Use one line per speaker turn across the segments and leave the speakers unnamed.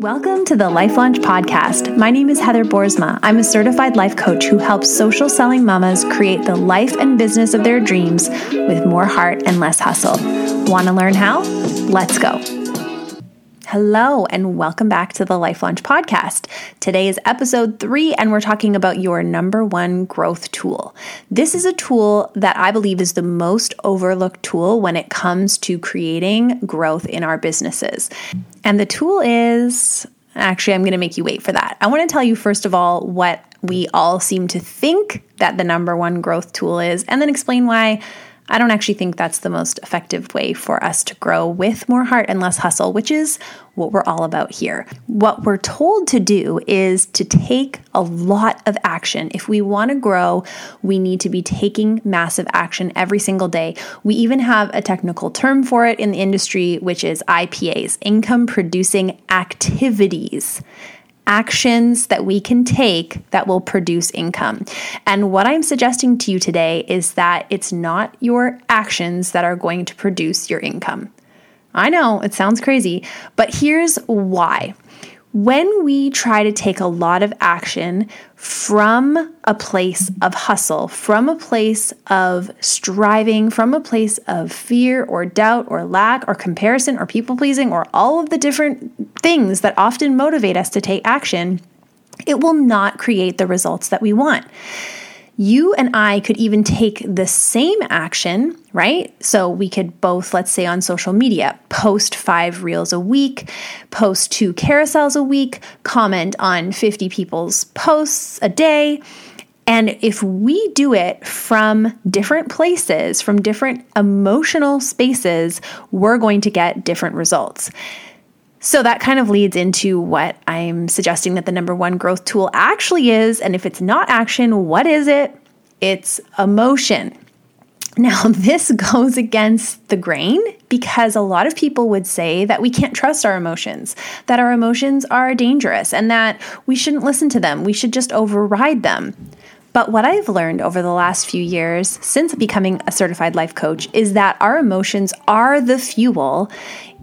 Welcome to the Life Launch Podcast. My name is Heather Boersma. I'm a certified life coach who helps social selling mamas create the life and business of their dreams with more heart and less hustle. Want to learn how? Let's go. Hello, and welcome back to the Life Launch Podcast. Today is episode three, and we're talking about your number one growth tool. This is a tool that I believe is the most overlooked tool when it comes to creating growth in our businesses. And the tool is actually, I'm going to make you wait for that. I want to tell you, first of all, what we all seem to think that the number one growth tool is, and then explain why I don't actually think that's the most effective way for us to grow with more heart and less hustle, which is what we're all about here. What we're told to do is to take a lot of action. If we want to grow, we need to be taking massive action every single day. We even have a technical term for it in the industry, which is IPAs, income producing activities actions that we can take that will produce income. And what I'm suggesting to you today is that it's not your actions that are going to produce your income. I know it sounds crazy, but here's why. When we try to take a lot of action from a place of hustle, from a place of striving, from a place of fear or doubt or lack or comparison or people pleasing or all of the different things that often motivate us to take action, it will not create the results that we want you and I could even take the same action, right? So we could both, let's say on social media, post five reels a week, post two carousels a week, comment on 50 people's posts a day. And if we do it from different places, from different emotional spaces, we're going to get different results. So that kind of leads into what I'm suggesting that the number one growth tool actually is. And if it's not action, what is it? It's emotion. Now, this goes against the grain because a lot of people would say that we can't trust our emotions, that our emotions are dangerous, and that we shouldn't listen to them. We should just override them. But what I've learned over the last few years since becoming a certified life coach is that our emotions are the fuel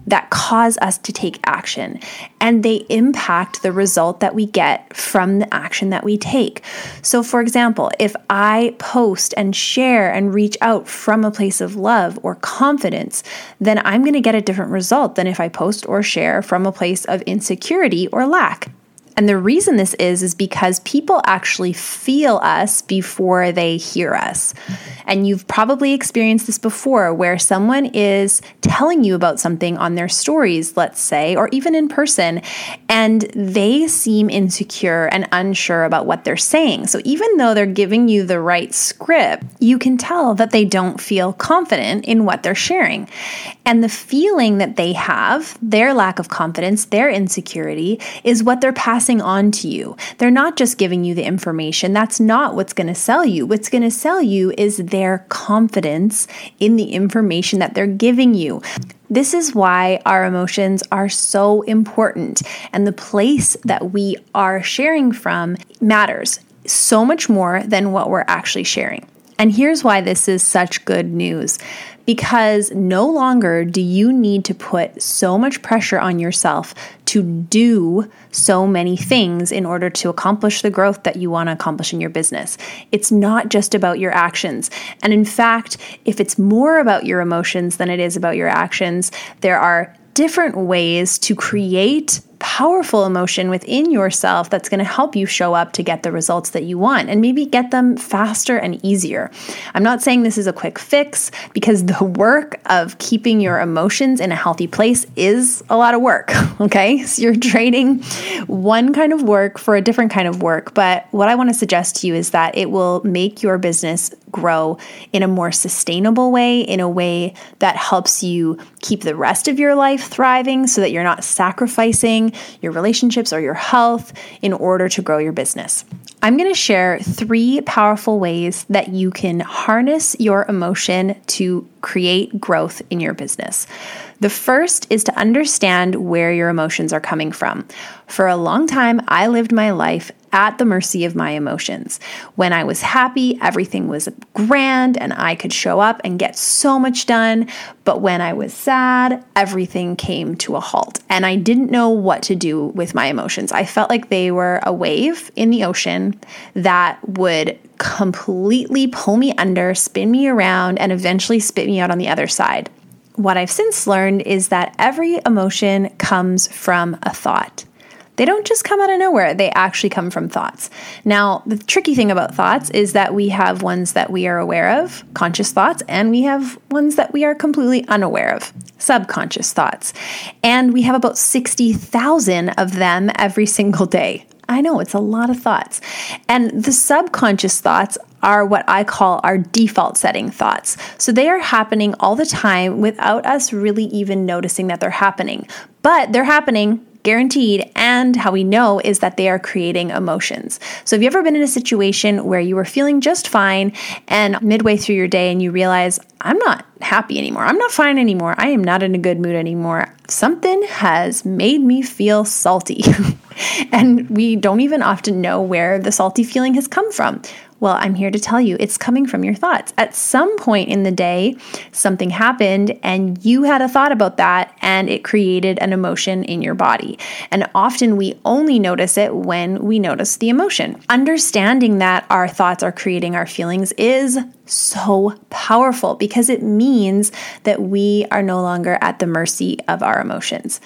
that cause us to take action and they impact the result that we get from the action that we take. So, for example, if I post and share and reach out from a place of love or confidence, then I'm going to get a different result than if I post or share from a place of insecurity or lack. And the reason this is, is because people actually feel us before they hear us. And you've probably experienced this before where someone is telling you about something on their stories, let's say, or even in person, and they seem insecure and unsure about what they're saying. So even though they're giving you the right script, you can tell that they don't feel confident in what they're sharing. And the feeling that they have, their lack of confidence, their insecurity, is what they're passing passing on to you. They're not just giving you the information. That's not what's going to sell you. What's going to sell you is their confidence in the information that they're giving you. This is why our emotions are so important, and the place that we are sharing from matters so much more than what we're actually sharing. And here's why this is such good news because no longer do you need to put so much pressure on yourself to do so many things in order to accomplish the growth that you want to accomplish in your business. It's not just about your actions. And in fact, if it's more about your emotions than it is about your actions, there are different ways to create powerful emotion within yourself that's going to help you show up to get the results that you want and maybe get them faster and easier. I'm not saying this is a quick fix because the work of keeping your emotions in a healthy place is a lot of work, okay? So you're trading one kind of work for a different kind of work, but what I want to suggest to you is that it will make your business grow in a more sustainable way, in a way that helps you keep the rest of your life thriving so that you're not sacrificing your relationships or your health in order to grow your business. I'm going to share three powerful ways that you can harness your emotion to create growth in your business. The first is to understand where your emotions are coming from. For a long time, I lived my life at the mercy of my emotions. When I was happy, everything was grand and I could show up and get so much done. But when I was sad, everything came to a halt and I didn't know what to do with my emotions. I felt like they were a wave in the ocean that would completely pull me under, spin me around, and eventually spit me out on the other side. What I've since learned is that every emotion comes from a thought. They don't just come out of nowhere, they actually come from thoughts. Now, the tricky thing about thoughts is that we have ones that we are aware of, conscious thoughts, and we have ones that we are completely unaware of, subconscious thoughts. And we have about 60,000 of them every single day. I know it's a lot of thoughts. And the subconscious thoughts are what I call our default setting thoughts. So they are happening all the time without us really even noticing that they're happening. But they're happening guaranteed. And how we know is that they are creating emotions. So, have you ever been in a situation where you were feeling just fine and midway through your day and you realize, I'm not happy anymore. I'm not fine anymore. I am not in a good mood anymore. Something has made me feel salty. and we don't even often know where the salty feeling has come from. Well, I'm here to tell you it's coming from your thoughts. At some point in the day, something happened and you had a thought about that and it created an emotion in your body. And often we only notice it when we notice the emotion. Understanding that our thoughts are creating our feelings is so powerful because it means that we are no longer at the mercy of our emotions.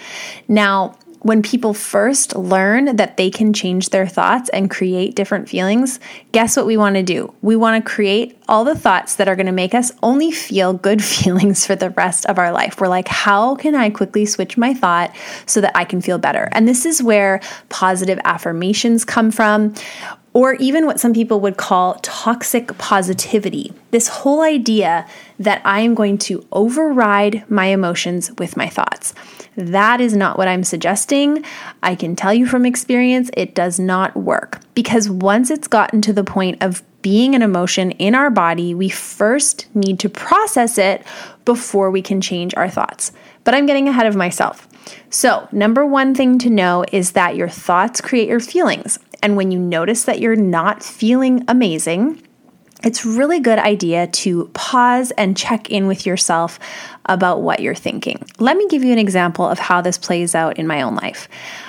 Now, when people first learn that they can change their thoughts and create different feelings, guess what we want to do? We want to create all the thoughts that are going to make us only feel good feelings for the rest of our life. We're like, how can I quickly switch my thought so that I can feel better? And this is where positive affirmations come from or even what some people would call toxic positivity. This whole idea that I am going to override my emotions with my thoughts. That is not what I'm suggesting. I can tell you from experience, it does not work because once it's gotten to the point of being an emotion in our body, we first need to process it before we can change our thoughts. But I'm getting ahead of myself. So, number one thing to know is that your thoughts create your feelings. And when you notice that you're not feeling amazing, it's really good idea to pause and check in with yourself about what you're thinking. Let me give you an example of how this plays out in my own life.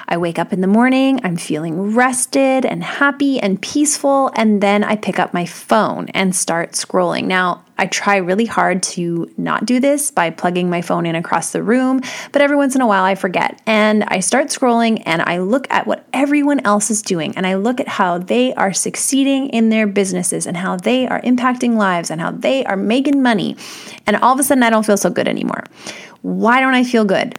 I wake up in the morning, I'm feeling rested and happy and peaceful, and then I pick up my phone and start scrolling. Now, I try really hard to not do this by plugging my phone in across the room, but every once in a while I forget. And I start scrolling and I look at what everyone else is doing and I look at how they are succeeding in their businesses and how they are impacting lives and how they are making money. And all of a sudden I don't feel so anymore. Why don't I feel good?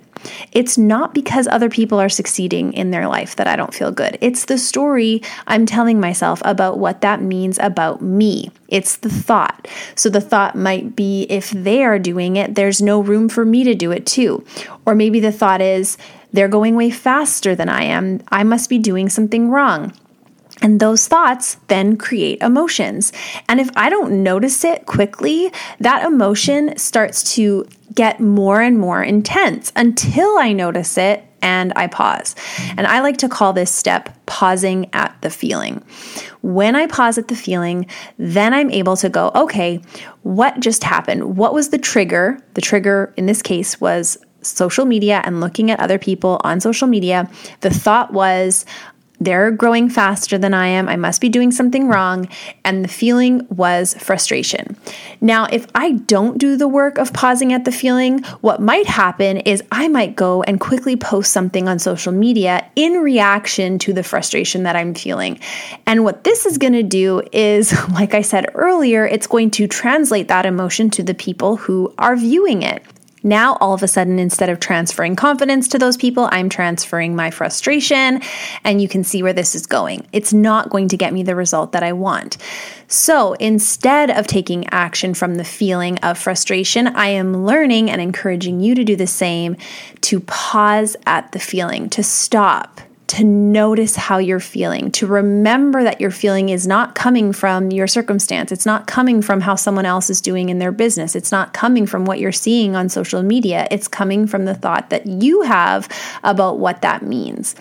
It's not because other people are succeeding in their life that I don't feel good. It's the story I'm telling myself about what that means about me. It's the thought. So the thought might be if they are doing it, there's no room for me to do it too. Or maybe the thought is they're going way faster than I am. I must be doing something wrong. And those thoughts then create emotions. And if I don't notice it quickly, that emotion starts to get more and more intense until I notice it and I pause. And I like to call this step pausing at the feeling. When I pause at the feeling, then I'm able to go, okay, what just happened? What was the trigger? The trigger in this case was social media and looking at other people on social media. The thought was, they're growing faster than I am. I must be doing something wrong. And the feeling was frustration. Now, if I don't do the work of pausing at the feeling, what might happen is I might go and quickly post something on social media in reaction to the frustration that I'm feeling. And what this is going to do is, like I said earlier, it's going to translate that emotion to the people who are viewing it. Now, all of a sudden, instead of transferring confidence to those people, I'm transferring my frustration, and you can see where this is going. It's not going to get me the result that I want. So, instead of taking action from the feeling of frustration, I am learning and encouraging you to do the same to pause at the feeling, to stop, to notice how you're feeling, to remember that your feeling is not coming from your circumstance. It's not coming from how someone else is doing in their business. It's not coming from what you're seeing on social media. It's coming from the thought that you have about what that means.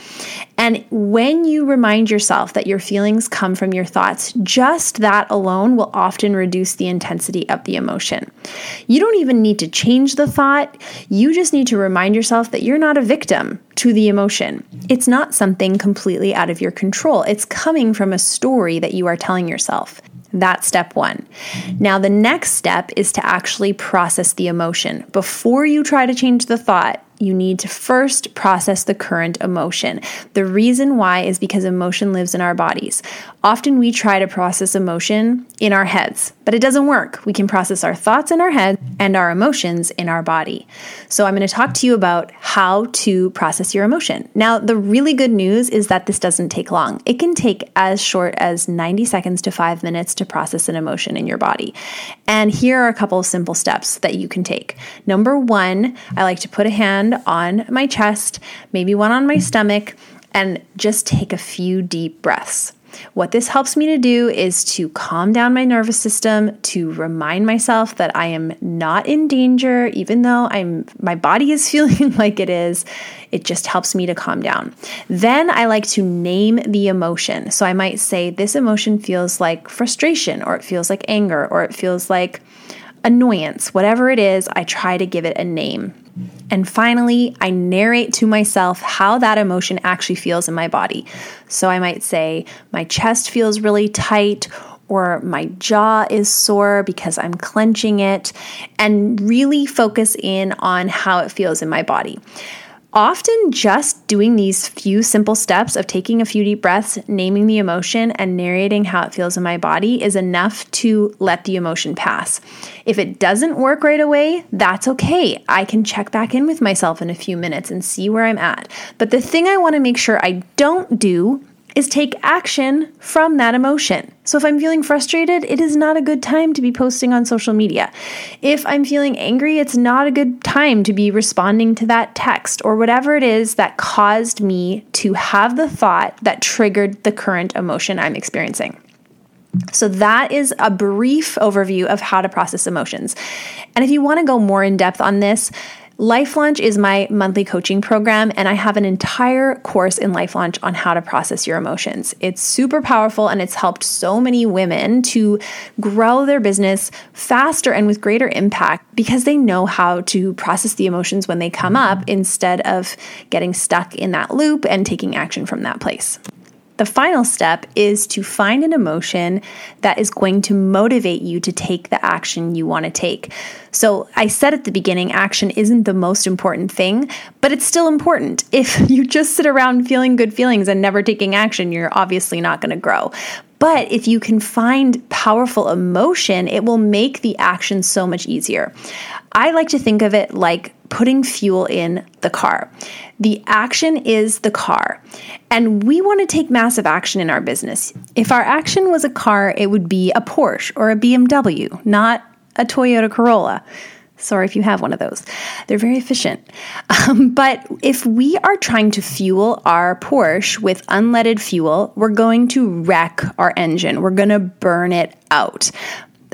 And when you remind yourself that your feelings come from your thoughts, just that alone will often reduce the intensity of the emotion. You don't even need to change the thought, you just need to remind yourself that you're not a victim to the emotion. It's not something completely out of your control, it's coming from a story that you are telling yourself. That's step one. Now, the next step is to actually process the emotion. Before you try to change the thought, you need to first process the current emotion. The reason why is because emotion lives in our bodies. Often we try to process emotion in our heads, but it doesn't work. We can process our thoughts in our head and our emotions in our body. So I'm going to talk to you about how to process your emotion. Now, the really good news is that this doesn't take long. It can take as short as 90 seconds to 5 minutes to process an emotion in your body. And here are a couple of simple steps that you can take. Number 1, I like to put a hand on my chest, maybe one on my stomach, and just take a few deep breaths. What this helps me to do is to calm down my nervous system, to remind myself that I am not in danger even though I'm my body is feeling like it is. It just helps me to calm down. Then I like to name the emotion. So I might say this emotion feels like frustration or it feels like anger or it feels like annoyance. Whatever it is, I try to give it a name. And finally, I narrate to myself how that emotion actually feels in my body. So I might say, my chest feels really tight, or my jaw is sore because I'm clenching it, and really focus in on how it feels in my body. Often, just doing these few simple steps of taking a few deep breaths, naming the emotion, and narrating how it feels in my body is enough to let the emotion pass. If it doesn't work right away, that's okay. I can check back in with myself in a few minutes and see where I'm at. But the thing I want to make sure I don't do is take action from that emotion. So if I'm feeling frustrated, it is not a good time to be posting on social media. If I'm feeling angry, it's not a good time to be responding to that text or whatever it is that caused me to have the thought that triggered the current emotion I'm experiencing. So, that is a brief overview of how to process emotions. And if you want to go more in depth on this, Life Launch is my monthly coaching program, and I have an entire course in Life Launch on how to process your emotions. It's super powerful and it's helped so many women to grow their business faster and with greater impact because they know how to process the emotions when they come up mm-hmm. instead of getting stuck in that loop and taking action from that place. The final step is to find an emotion that is going to motivate you to take the action you want to take. So, I said at the beginning, action isn't the most important thing, but it's still important. If you just sit around feeling good feelings and never taking action, you're obviously not going to grow. But if you can find powerful emotion, it will make the action so much easier. I like to think of it like putting fuel in the car. The action is the car. And we want to take massive action in our business. If our action was a car, it would be a Porsche or a BMW, not a Toyota Corolla. Sorry if you have one of those. They're very efficient. Um, but if we are trying to fuel our Porsche with unleaded fuel, we're going to wreck our engine. We're going to burn it out.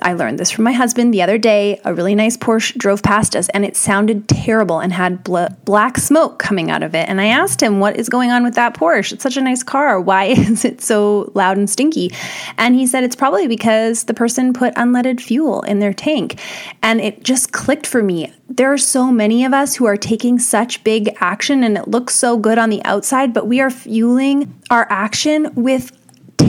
I learned this from my husband the other day. A really nice Porsche drove past us and it sounded terrible and had bl- black smoke coming out of it. And I asked him, What is going on with that Porsche? It's such a nice car. Why is it so loud and stinky? And he said, It's probably because the person put unleaded fuel in their tank. And it just clicked for me. There are so many of us who are taking such big action and it looks so good on the outside, but we are fueling our action with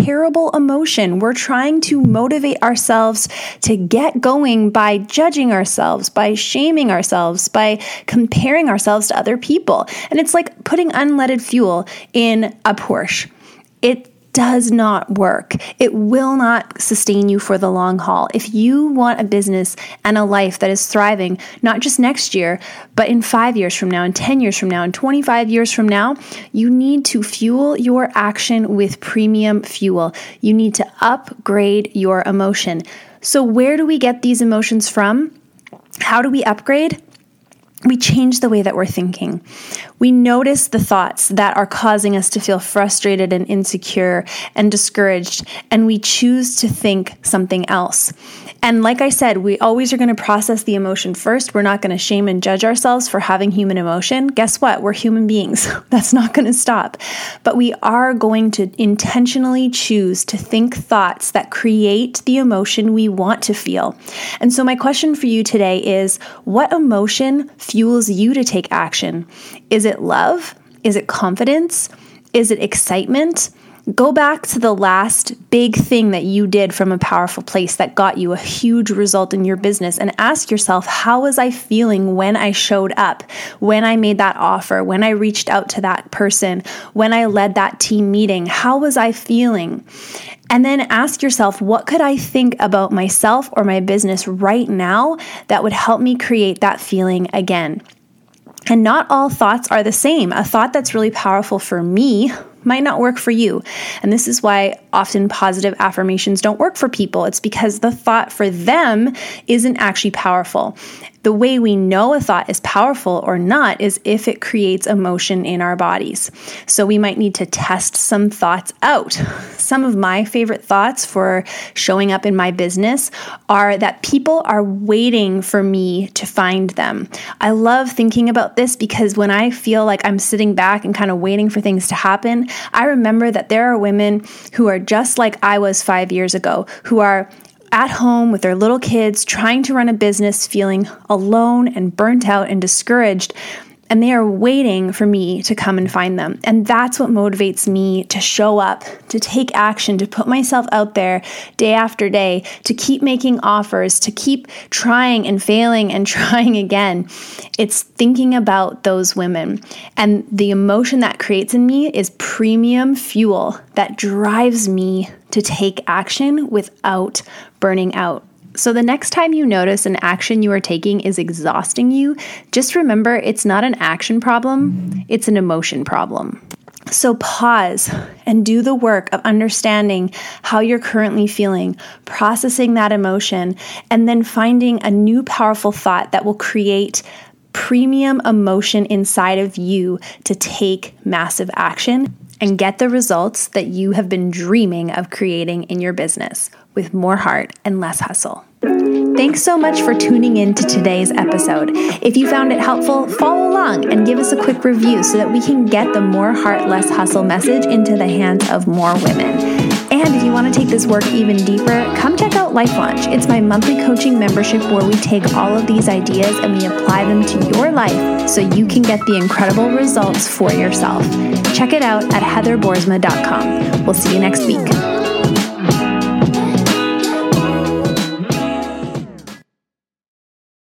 terrible emotion. We're trying to motivate ourselves to get going by judging ourselves, by shaming ourselves, by comparing ourselves to other people. And it's like putting unleaded fuel in a Porsche. It does not work. It will not sustain you for the long haul. If you want a business and a life that is thriving, not just next year, but in five years from now, in 10 years from now, in 25 years from now, you need to fuel your action with premium fuel. You need to upgrade your emotion. So, where do we get these emotions from? How do we upgrade? We change the way that we're thinking. We notice the thoughts that are causing us to feel frustrated and insecure and discouraged, and we choose to think something else. And like I said, we always are going to process the emotion first. We're not going to shame and judge ourselves for having human emotion. Guess what? We're human beings. That's not going to stop. But we are going to intentionally choose to think thoughts that create the emotion we want to feel. And so, my question for you today is what emotion fuels you to take action? Is it love? Is it confidence? Is it excitement? Go back to the last big thing that you did from a powerful place that got you a huge result in your business and ask yourself, how was I feeling when I showed up, when I made that offer, when I reached out to that person, when I led that team meeting? How was I feeling? And then ask yourself, what could I think about myself or my business right now that would help me create that feeling again? And not all thoughts are the same. A thought that's really powerful for me might not work for you. And this is why often positive affirmations don't work for people. It's because the thought for them isn't actually powerful. The way we know a thought is powerful or not is if it creates emotion in our bodies. So we might need to test some thoughts out. Some of my favorite thoughts for showing up in my business are that people are waiting for me to find them. I love thinking about this because when I feel like I'm sitting back and kind of waiting for things to happen, I remember that there are women who are just like I was five years ago, who are at home with their little kids, trying to run a business, feeling alone and burnt out and discouraged and they are waiting for me to come and find them. And that's what motivates me to show up, to take action, to put myself out there day after day, to keep making offers, to keep trying and failing and trying again. It's thinking about those women. And the emotion that creates in me is premium fuel that drives me to take action without burning out. So, the next time you notice an action you are taking is exhausting you, just remember it's not an action problem, it's an emotion problem. So, pause and do the work of understanding how you're currently feeling, processing that emotion, and then finding a new powerful thought that will create premium emotion inside of you to take massive action and get the results that you have been dreaming of creating in your business with more heart and less hustle. Thanks so much for tuning in to today's episode. If you found it helpful, follow along and give us a quick review so that we can get the more heart, less hustle message into the hands of more women. And if you want to take this work even deeper, come check out Life Launch. It's my monthly coaching membership where we take all of these ideas and we apply them to your life so you can get the incredible results for yourself. Check it out at heatherboersma.com. We'll see you next week.